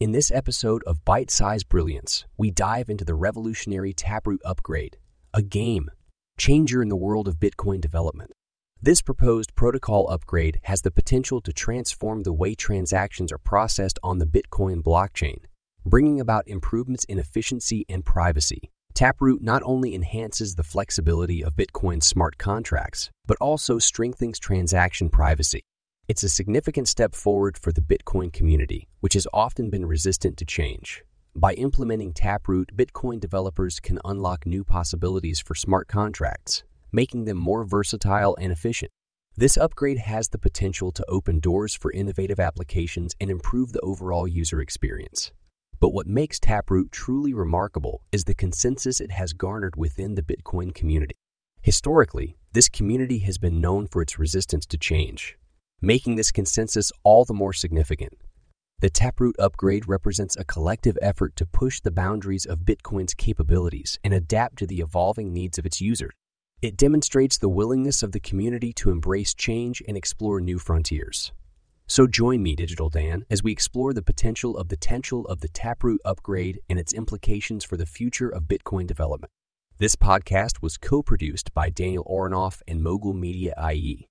In this episode of Byte Size Brilliance, we dive into the revolutionary Taproot upgrade, a game changer in the world of Bitcoin development. This proposed protocol upgrade has the potential to transform the way transactions are processed on the Bitcoin blockchain, bringing about improvements in efficiency and privacy. Taproot not only enhances the flexibility of Bitcoin smart contracts, but also strengthens transaction privacy. It's a significant step forward for the Bitcoin community, which has often been resistant to change. By implementing Taproot, Bitcoin developers can unlock new possibilities for smart contracts, making them more versatile and efficient. This upgrade has the potential to open doors for innovative applications and improve the overall user experience. But what makes Taproot truly remarkable is the consensus it has garnered within the Bitcoin community. Historically, this community has been known for its resistance to change, making this consensus all the more significant. The Taproot upgrade represents a collective effort to push the boundaries of Bitcoin's capabilities and adapt to the evolving needs of its users. It demonstrates the willingness of the community to embrace change and explore new frontiers. So join me, Digital Dan, as we explore the potential of the potential of the Taproot upgrade and its implications for the future of Bitcoin development. This podcast was co-produced by Daniel Oronoff and Mogul Media IE.